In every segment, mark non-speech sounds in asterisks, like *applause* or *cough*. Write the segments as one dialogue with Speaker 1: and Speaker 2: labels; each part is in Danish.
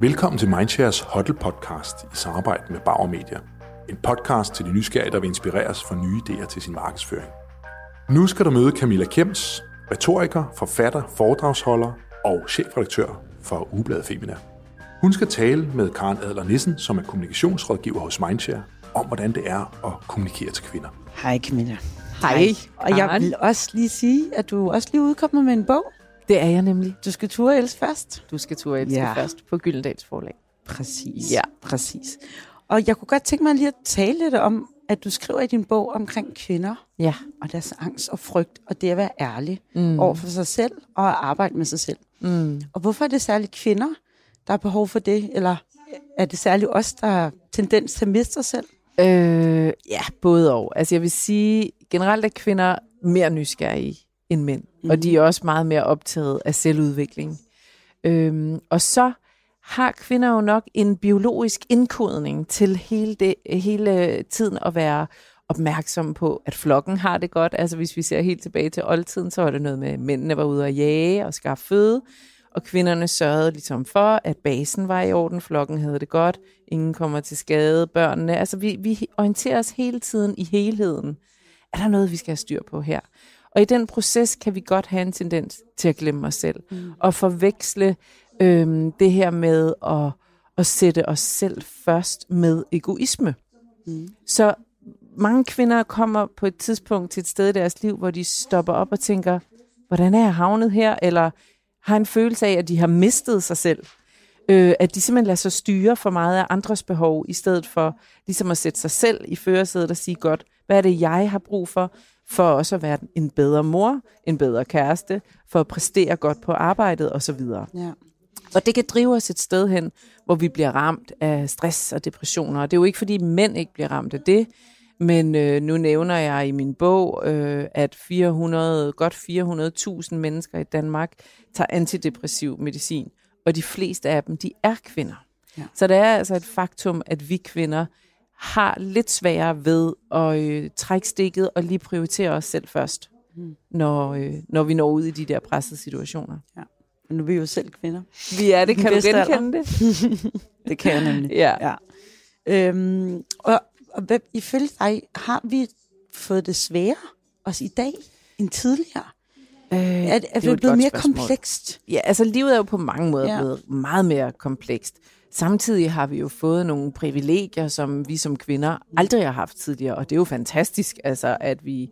Speaker 1: Velkommen til Mindshares Huddle podcast i samarbejde med Bauer Media. En podcast til de nysgerrige, der vil inspireres for nye idéer til sin markedsføring. Nu skal du møde Camilla Kems, retoriker, forfatter, foredragsholder og chefredaktør for Ugebladet Femina. Hun skal tale med Karen Adler Nissen, som er kommunikationsrådgiver hos Mindshare, om hvordan det er at kommunikere til kvinder.
Speaker 2: Hej Camilla.
Speaker 3: Hej.
Speaker 2: Og jeg vil også lige sige, at du også lige udkommet med en bog.
Speaker 3: Det er jeg nemlig.
Speaker 2: Du skal ture elske først.
Speaker 3: Du skal turde elske
Speaker 2: Ja.
Speaker 3: først på Gyldendals forlag.
Speaker 2: Præcis.
Speaker 3: Ja.
Speaker 2: Præcis. Og jeg kunne godt tænke mig lige at tale lidt om, at du skriver i din bog omkring kvinder
Speaker 3: Ja.
Speaker 2: og deres angst og frygt, og det at være ærlig
Speaker 3: mm.
Speaker 2: over for sig selv og at arbejde med sig selv.
Speaker 3: Mm.
Speaker 2: Og hvorfor er det særligt kvinder, der har behov for det? Eller er det særligt os, der har tendens til at miste sig selv?
Speaker 3: Øh, ja, både og. Altså jeg vil sige, generelt er kvinder mere nysgerrige end mænd. Mm. Og de er også meget mere optaget af selvudvikling. Øhm, og så har kvinder jo nok en biologisk indkodning til hele, det, hele tiden at være opmærksom på, at flokken har det godt. Altså hvis vi ser helt tilbage til oldtiden, så var det noget med, at mændene var ude at jage og skaffe føde, og kvinderne sørgede ligesom for, at basen var i orden, flokken havde det godt, ingen kommer til skade, børnene. Altså vi, vi orienterer os hele tiden i helheden. Er der noget, vi skal have styr på her? Og i den proces kan vi godt have en tendens til at glemme os selv, mm. og forveksle øhm, det her med at, at sætte os selv først med egoisme.
Speaker 2: Mm.
Speaker 3: Så mange kvinder kommer på et tidspunkt til et sted i deres liv, hvor de stopper op og tænker, hvordan er jeg havnet her? Eller har en følelse af, at de har mistet sig selv. Øh, at de simpelthen lader sig styre for meget af andres behov, i stedet for ligesom at sætte sig selv i førersædet og sige, godt, hvad er det, jeg har brug for, for også at være en bedre mor, en bedre kæreste, for at præstere godt på arbejdet osv.
Speaker 2: Ja.
Speaker 3: Og det kan drive os et sted hen, hvor vi bliver ramt af stress og depressioner. Og det er jo ikke, fordi mænd ikke bliver ramt af det, men øh, nu nævner jeg i min bog, øh, at 400, godt 400.000 mennesker i Danmark tager antidepressiv medicin, og de fleste af dem, de er kvinder.
Speaker 2: Ja.
Speaker 3: Så det er altså et faktum, at vi kvinder har lidt sværere ved at øh, trække stikket og lige prioritere os selv først,
Speaker 2: Mm.
Speaker 3: når, øh, når vi når ud i de der pressede situationer.
Speaker 2: Men nu er vi jo selv kvinder.
Speaker 3: Vi er det, kan du
Speaker 2: bedste alder.
Speaker 3: genkende det? *laughs*
Speaker 2: Det kan jeg nemlig.
Speaker 3: Ja.
Speaker 2: Ja. Øhm, og, og hvad, ifølge dig, har vi fået det sværere også i dag end tidligere?
Speaker 3: Øh,
Speaker 2: Er, er
Speaker 3: det
Speaker 2: det blevet mere
Speaker 3: spørgsmål.
Speaker 2: komplekst?
Speaker 3: Ja, altså livet er jo på mange måder
Speaker 2: Ja.
Speaker 3: ja. blevet meget mere komplekst. Samtidig har vi jo fået nogle privilegier, som vi som kvinder aldrig har haft tidligere, og det er jo fantastisk, altså at vi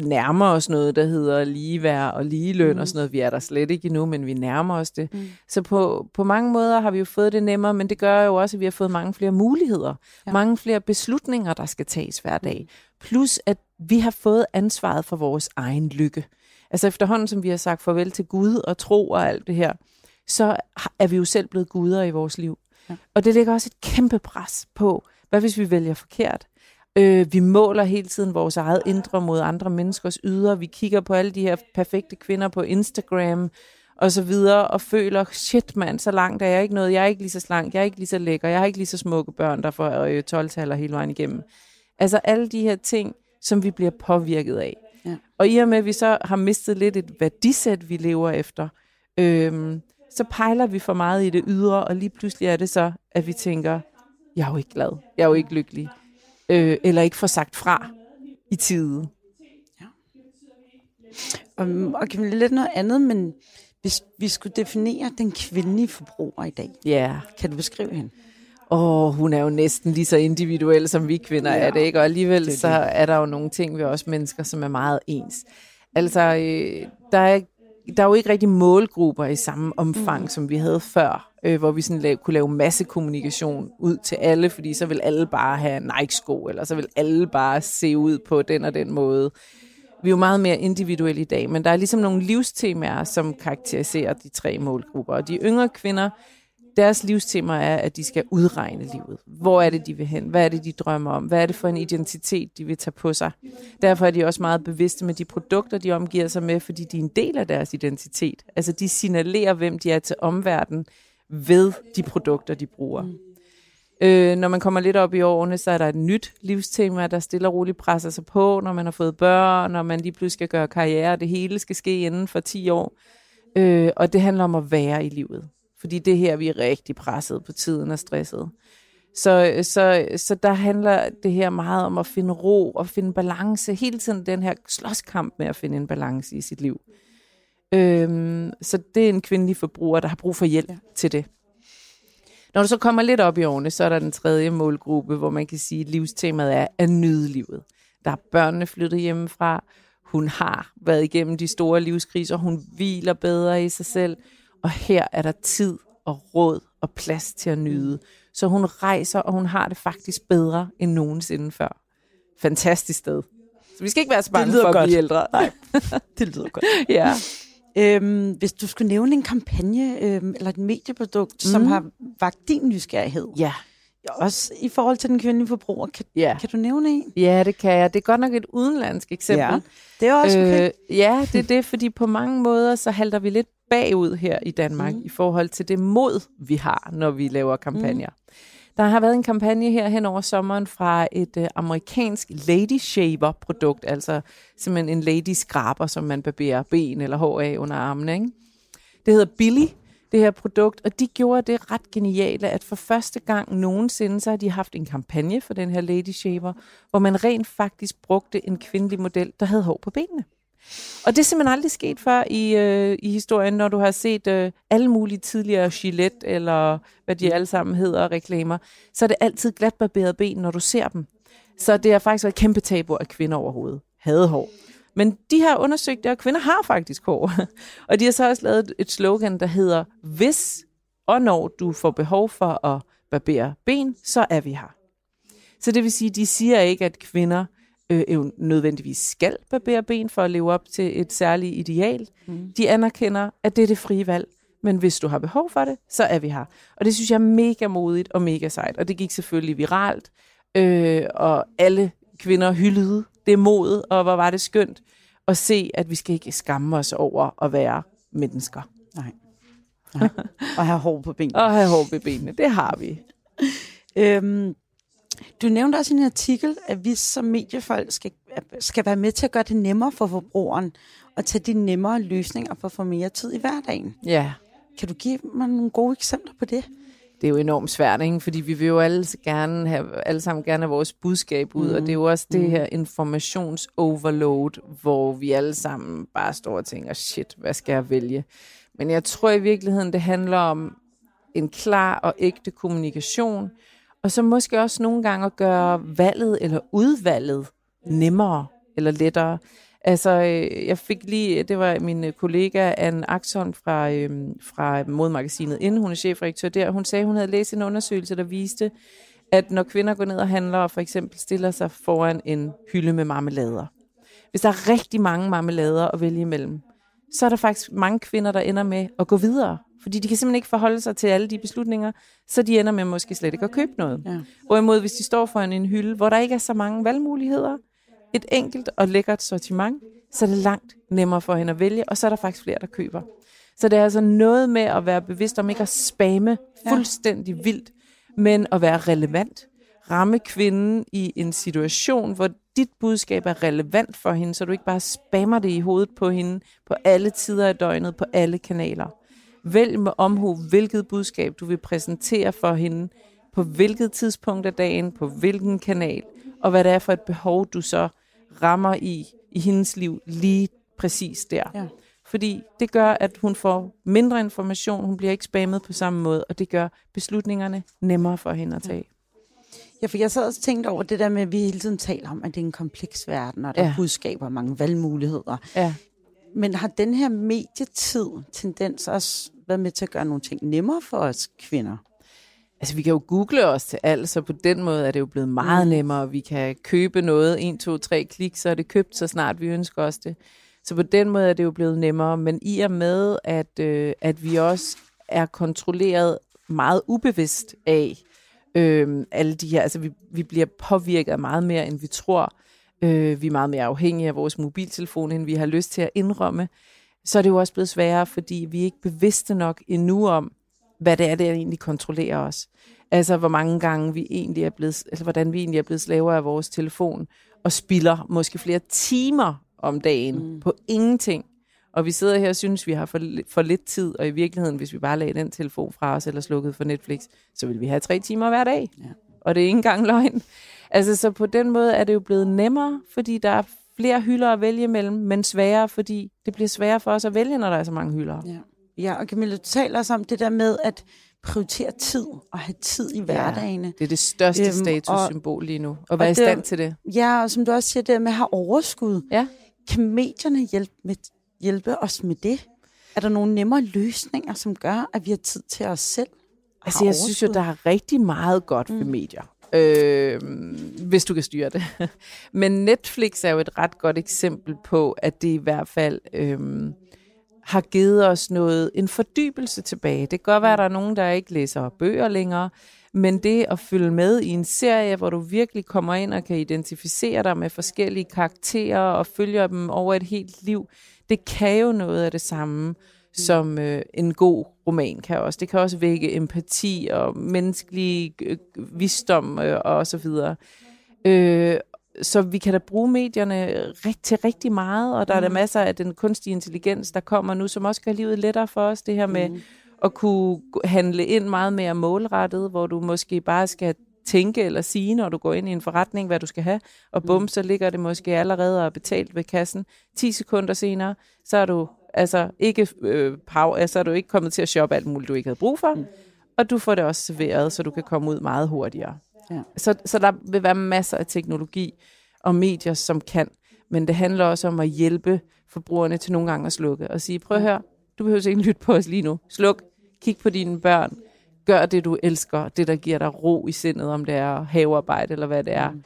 Speaker 3: nærmer os noget, der hedder ligeværd og ligeløn mm. og sådan noget. Vi er der slet ikke endnu, men vi nærmer os det.
Speaker 2: Mm.
Speaker 3: Så på, på mange måder har vi jo fået det nemmere, men det gør jo også, at vi har fået mange flere muligheder.
Speaker 2: Ja.
Speaker 3: Mange flere beslutninger, der skal tages hver dag. Plus at vi har fået ansvaret for vores egen lykke. Altså efterhånden, som vi har sagt farvel til Gud og tro og alt det her, så er vi jo selv blevet guder i vores liv.
Speaker 2: Ja.
Speaker 3: Og det lægger også et kæmpe pres på, hvad hvis vi vælger forkert? Øh, vi måler hele tiden vores eget indre mod andre menneskers ydre. Vi kigger på alle de her perfekte kvinder på Instagram og så videre, og føler, shit mand, så langt er jeg ikke noget. Jeg er ikke lige så slank, jeg er ikke lige så lækker, jeg har ikke lige så smukke børn, der får øh, 12-taller hele vejen igennem. Altså alle de her ting, som vi bliver påvirket af.
Speaker 2: Ja.
Speaker 3: Og i og med, at vi så har mistet lidt et værdisæt, vi lever efter, øhm, så pejler vi for meget i det ydre, og lige pludselig er det så, at vi tænker, jeg er jo ikke glad, jeg er jo ikke lykkelig, øh, eller ikke får sagt fra i tide.
Speaker 2: Og, og kan vi lidt noget andet, men hvis vi skulle definere den kvindelige forbruger i dag,
Speaker 3: Ja, yeah.
Speaker 2: kan du beskrive hende?
Speaker 3: og hun er jo næsten lige så individuel, som vi kvinder
Speaker 2: Ja,
Speaker 3: ja, er det, ikke? Og alligevel
Speaker 2: det er
Speaker 3: det så er der jo nogle ting ved os mennesker, som er meget ens. Altså, øh, der er der er jo ikke rigtig målgrupper i samme omfang, mm. som vi havde før, øh, hvor vi sådan lave, kunne lave masse kommunikation ud til alle, fordi så vil alle bare have Nike-sko, eller så vil alle bare se ud på den og den måde. Vi er jo meget mere individuelle i dag, men der er ligesom nogle livstemaer, som karakteriserer de tre målgrupper. Og de yngre kvinder, deres livstema er, at de skal udregne livet. Hvor er det, de vil hen? Hvad er det, de drømmer om? Hvad er det for en identitet, de vil tage på sig? Derfor er de også meget bevidste med de produkter, de omgiver sig med, fordi de er en del af deres identitet. Altså de signalerer, hvem de er til omverdenen ved de produkter, de bruger. Mm. Øh, når man kommer lidt op i årene, så er der et nyt livstema, der stille og roligt presser sig på, når man har fået børn, når man lige pludselig skal gøre karriere, det hele skal ske inden for 10 år. Øh, og det handler om at være i livet. Fordi det her, vi er rigtig presset på tiden og stresset. Så, så, så der handler det her meget om at finde ro og finde balance. Hele tiden den her slåskamp med at finde en balance i sit liv. Øhm, så det er en kvindelig forbruger, der har brug for hjælp ja. til det. Når du så kommer lidt op i årene, så er der den tredje målgruppe, hvor man kan sige, at livstemaet er at nyde livet. Der er børnene flyttet hjemmefra. Hun har været igennem de store livskriser. Hun hviler bedre i sig selv. Og her er der tid og råd og plads til at nyde. Så hun rejser, og hun har det faktisk bedre end nogensinde før. Fantastisk sted. Så vi skal ikke være så bange for at godt. blive ældre.
Speaker 2: Nej, *laughs* det lyder godt.
Speaker 3: ja.
Speaker 2: Øhm, hvis du skulle nævne en kampagne øhm, eller et medieprodukt, mm. som har vagt din nysgerrighed.
Speaker 3: Ja.
Speaker 2: Også i forhold til den kvindelige forbruger. Kan, ja. kan du nævne en?
Speaker 3: Ja, det kan jeg. Det er godt nok et udenlandsk eksempel. Ja,
Speaker 2: det er også okay.
Speaker 3: Øh, ja, det er det, fordi på mange måder, så halter vi lidt bagud her i Danmark mm. i forhold til det mod, vi har, når vi laver kampagner. Mm. Der har været en kampagne her hen over sommeren fra et øh, amerikansk lady shaver produkt, altså simpelthen en lady skraber, som man barberer ben eller hår af under armene. Ikke? Det hedder Billy, det her produkt, og de gjorde det ret geniale, at for første gang nogensinde, så har de haft en kampagne for den her lady shaver, hvor man rent faktisk brugte en kvindelig model, der havde hår på benene. Og det er simpelthen aldrig sket før i, øh, i historien, når du har set øh, alle mulige tidligere Gillette, eller hvad de alle sammen hedder, reklamer, så er det altid glatbarberet ben, når du ser dem. Så det har faktisk været et kæmpe tabu, at kvinder overhovedet havde hår. Men de har undersøgt det, og kvinder har faktisk hår. *laughs* og de har så også lavet et slogan, der hedder, hvis og når du får behov for at barbere ben, så er vi her. Så det vil sige, de siger ikke, at kvinder øh, nødvendigvis skal barbere ben for at leve op til et særligt ideal. Mm. De anerkender, at det er det frie valg. Men hvis du har behov for det, så er vi her. Og det synes jeg er mega modigt og mega sejt. Og det gik selvfølgelig viralt. Øh, og alle kvinder hyldede det mod, og hvor var det skønt at se, at vi skal ikke skamme os over at være mennesker.
Speaker 2: Nej. Nej. og have hår på benene.
Speaker 3: Og have hår på benene, det har vi.
Speaker 2: øhm, du nævnte også i en artikel, at vi som mediefolk skal, skal være med til at gøre det nemmere for forbrugeren, og tage de nemmere løsninger for at få mere tid i hverdagen.
Speaker 3: Ja.
Speaker 2: Kan du give mig nogle gode eksempler på det?
Speaker 3: Det er jo enormt svært, ikke? fordi vi vil jo alle, gerne have, alle sammen gerne have vores budskab ud, mm. og det er jo også det mm. her informationsoverload, hvor vi alle sammen bare står og tænker, shit, hvad skal jeg vælge? Men jeg tror i virkeligheden, det handler om en klar og ægte kommunikation, og så måske også nogle gange at gøre valget eller udvalget nemmere eller lettere. Altså, øh, jeg fik lige, det var min kollega Anne Axon fra, øhm, fra modmagasinet Inden, hun er chefredaktør der, hun sagde, hun havde læst en undersøgelse, der viste, at når kvinder går ned og handler og for eksempel stiller sig foran en hylde med marmelader, hvis der er rigtig mange marmelader at vælge imellem, så er der faktisk mange kvinder, der ender med at gå videre fordi de kan simpelthen ikke forholde sig til alle de beslutninger, så de ender med måske slet ikke at købe noget. Ja. Hvorimod, hvis de står foran en hylde, hvor der ikke er så mange valgmuligheder, et enkelt og lækkert sortiment, så er det langt nemmere for hende at vælge, og så er der faktisk flere, der køber. Så det er altså noget med at være bevidst om ikke at spamme fuldstændig vildt, men at være relevant. Ramme kvinden i en situation, hvor dit budskab er relevant for hende, så du ikke bare spammer det i hovedet på hende på alle tider af døgnet, på alle kanaler. Vælg med omhu, hvilket budskab du vil præsentere for hende, på hvilket tidspunkt af dagen, på hvilken kanal, og hvad det er for et behov, du så rammer i, i hendes liv lige præcis der. Ja. Fordi det gør, at hun får mindre information, hun bliver ikke spammet på samme måde, og det gør beslutningerne nemmere for hende at tage.
Speaker 2: Ja, for jeg sad også tænkt over det der med, at vi hele tiden taler om, at det er en kompleks verden, og der ja. er budskaber mange valgmuligheder.
Speaker 3: Ja.
Speaker 2: Men har den her medietid tendens også været med til at gøre nogle ting nemmere for os kvinder?
Speaker 3: Altså, vi kan jo google os til alt, så på den måde er det jo blevet meget mm. nemmere. Vi kan købe noget, 1, 2, 3 klik, så er det købt, så snart vi ønsker os det. Så på den måde er det jo blevet nemmere. Men i og med, at, øh, at vi også er kontrolleret meget ubevidst af øh, alle de her, altså vi, vi bliver påvirket meget mere, end vi tror. Øh, vi er meget mere afhængige af vores mobiltelefon, end vi har lyst til at indrømme så er det jo også blevet sværere, fordi vi er ikke bevidste nok endnu om, hvad det er, der egentlig kontrollerer os. Altså, hvor mange gange vi egentlig er blevet, altså, hvordan vi egentlig er blevet slaver af vores telefon, og spilder måske flere timer om dagen mm. på ingenting, Og vi sidder her og synes, vi har for, for lidt tid, og i virkeligheden, hvis vi bare lagde den telefon fra os, eller slukkede for Netflix, så vil vi have tre timer hver dag.
Speaker 2: Ja.
Speaker 3: Og det er ikke engang løgn. Altså, så på den måde er det jo blevet nemmere, fordi der er flere hylder at vælge mellem, men sværere, fordi det bliver sværere for os at vælge, når der er så mange hylder.
Speaker 2: Ja. Ja, og Camilla, du taler også om det der med at prioritere tid og have tid i hverdagene.
Speaker 3: Det er det største
Speaker 2: Øhm,
Speaker 3: statussymbol lige nu. Og være
Speaker 2: og
Speaker 3: i
Speaker 2: det-
Speaker 3: stand til det.
Speaker 2: Ja, og som du også siger, det med at have overskud.
Speaker 3: Ja.
Speaker 2: Kan medierne hjælpe, med, hjælpe os med det? Er der nogle nemmere løsninger, som gør, at vi har tid til os selv?
Speaker 3: Altså, jeg synes jo,
Speaker 2: overskud?
Speaker 3: der er rigtig meget godt ved
Speaker 2: Mm.
Speaker 3: medier. Øh, hvis du kan styre det. *laughs* Men Netflix er jo et ret godt eksempel på, at det i hvert fald øh, har givet os noget, en fordybelse tilbage. Det kan godt være, at der er nogen, der ikke læser bøger længere, men det at følge med i en serie, hvor du virkelig kommer ind og kan identificere dig med forskellige karakterer og følger dem over et helt liv, det kan jo noget af det samme, som øh, en god roman kan også. Det kan også vække empati og menneskelig øh, visdom øh, og så videre. Øh, så vi kan da bruge medierne til rigtig meget, og der er der masser af den kunstige intelligens, der kommer nu, som også gør livet lettere for os. Det her med
Speaker 2: Mhm.
Speaker 3: at kunne handle ind meget mere målrettet, hvor du måske bare skal tænke eller sige, når du går ind i en forretning, hvad du skal have, og bum, så ligger det måske allerede og betalt ved kassen. 10 sekunder senere, så er du altså ikke, øh, power, altså er du ikke kommet til at shoppe alt muligt, du ikke havde brug for,
Speaker 2: Mm.
Speaker 3: og du får det også serveret, så du kan komme ud meget hurtigere.
Speaker 2: Ja.
Speaker 3: Så, så der vil være masser af teknologi og medier, som kan, men det handler også om at hjælpe forbrugerne til nogle gange at slukke og sige, prøv at høre, du behøver ikke lytte på os lige nu. Sluk, kig på dine børn, gør det, du elsker, det, der giver dig ro i sindet, om det er havearbejde eller hvad det er.
Speaker 2: Mm.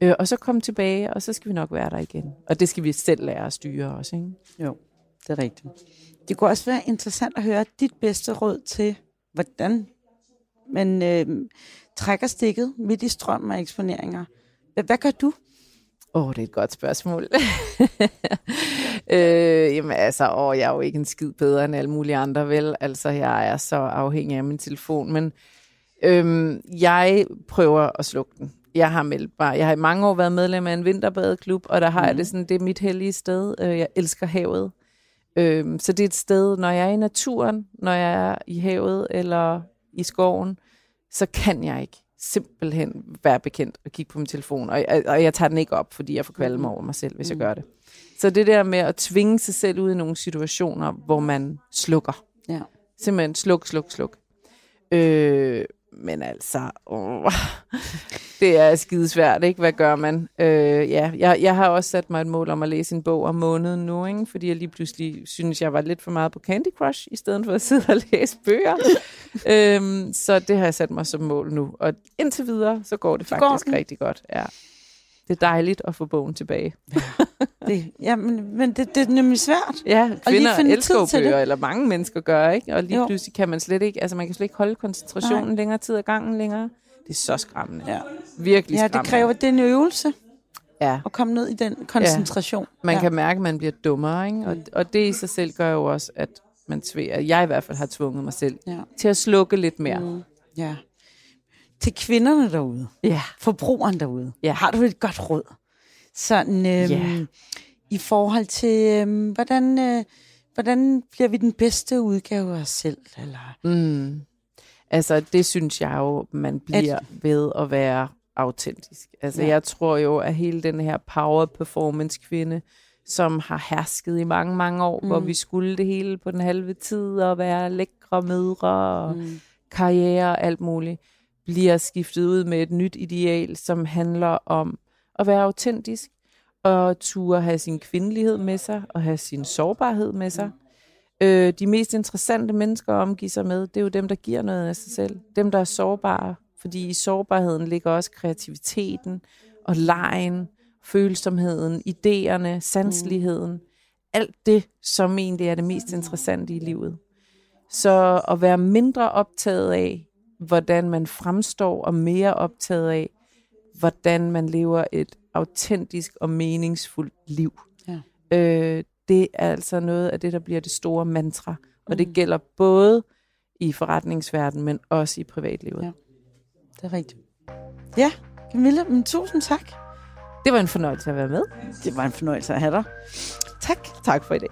Speaker 3: Øh, og så kom tilbage, og så skal vi nok være der igen. Og det skal vi selv lære at styre også, ikke?
Speaker 2: Jo, det er rigtigt. Det kunne også være interessant at høre dit bedste råd til, hvordan man øh, trækker stikket midt i strømmen af eksponeringer. Hvad, hvad gør du?
Speaker 3: Åh, oh, det er et godt spørgsmål. *laughs* øh, jamen altså, åh, jeg er jo ikke en skid bedre end alle mulige andre, vel? Altså, jeg er så afhængig af min telefon, men øhm, jeg prøver at slukke den. Jeg har meldt bare, jeg har i mange år været medlem af en vinterbadeklub, og der har jeg det sådan, det er mit hellige sted. Øh, jeg elsker havet. Øhm, så det er et sted, når jeg er i naturen, når jeg er i havet eller i skoven, så kan jeg ikke simpelthen være bekendt og kigge på min telefon. Og, og, og jeg tager den ikke op, fordi jeg får kvalme over mig selv, hvis jeg gør det. Så det der med at tvinge sig selv ud i nogle situationer, hvor man slukker.
Speaker 2: Ja.
Speaker 3: Simpelthen sluk, sluk, sluk. Øh, men altså, åh, det er skidesvært, ikke? Hvad gør man? Øh, ja, jeg, jeg har også sat mig et mål om at læse en bog om måneden nu, ikke? fordi jeg lige pludselig synes, jeg var lidt for meget på Candy Crush, i stedet for at sidde og læse bøger. *laughs* øhm, så det har jeg sat mig som mål nu. Og indtil videre, så går det
Speaker 2: Så går
Speaker 3: faktisk
Speaker 2: den.
Speaker 3: rigtig godt. Ja. Det er dejligt at få bogen tilbage.
Speaker 2: Det, ja, men, men det, det er nemlig svært.
Speaker 3: Ja, kvinder
Speaker 2: finde
Speaker 3: elsker bøger,
Speaker 2: det.
Speaker 3: eller mange mennesker gør, ikke? Og lige
Speaker 2: Jo.
Speaker 3: pludselig kan man slet ikke, altså man kan slet ikke holde koncentrationen Nej. længere tid ad gangen længere. Det er så skræmmende.
Speaker 2: Ja,
Speaker 3: Virkelig
Speaker 2: ja
Speaker 3: skræmmende.
Speaker 2: det kræver det er en øvelse
Speaker 3: Ja,
Speaker 2: at komme ned i den koncentration.
Speaker 3: man
Speaker 2: ja.
Speaker 3: kan mærke, at man bliver dummere, ikke? Og, og det i sig selv gør jo også, at man sværer. Jeg i hvert fald har tvunget mig selv
Speaker 2: Ja.
Speaker 3: til at slukke lidt mere.
Speaker 2: Mm, ja. Til kvinderne derude,
Speaker 3: Ja.
Speaker 2: forbrugeren derude,
Speaker 3: Ja.
Speaker 2: har du et godt råd? Sådan, øhm,
Speaker 3: Ja.
Speaker 2: i forhold til, øhm, hvordan, øh, hvordan bliver vi den bedste udgave af os selv? Eller,
Speaker 3: Mm. Altså, det synes jeg jo, man bliver at... ved at være autentisk. Altså, ja. jeg tror jo, at hele den her power performance kvinde, som har hersket i mange, mange år, mm. hvor vi skulle det hele på den halve tid, og være lækre mødre, og
Speaker 2: mm,
Speaker 3: karriere og alt muligt, bliver skiftet ud med et nyt ideal, som handler om at være autentisk, og turde have sin kvindelighed med sig, og have sin sårbarhed med sig. Øh, de mest interessante mennesker at omgive sig med, det er jo dem, der giver noget af sig selv. Dem, der er sårbare, fordi i sårbarheden ligger også kreativiteten og lejen, følsomheden, idéerne, sansligheden. Alt det, som egentlig er det mest interessante i livet. Så at være mindre optaget af, hvordan man fremstår, og mere optaget af, hvordan man lever et autentisk og meningsfuldt liv.
Speaker 2: Ja.
Speaker 3: Øh, det er altså noget af det, der bliver det store mantra. Og
Speaker 2: Mm.
Speaker 3: det gælder både i forretningsverdenen, men også i privatlivet.
Speaker 2: Ja. det er rigtigt. Ja, Camilla, men tusind tak.
Speaker 3: Det var en fornøjelse at være med.
Speaker 2: Det var en fornøjelse at have dig. Tak.
Speaker 3: Tak for i dag.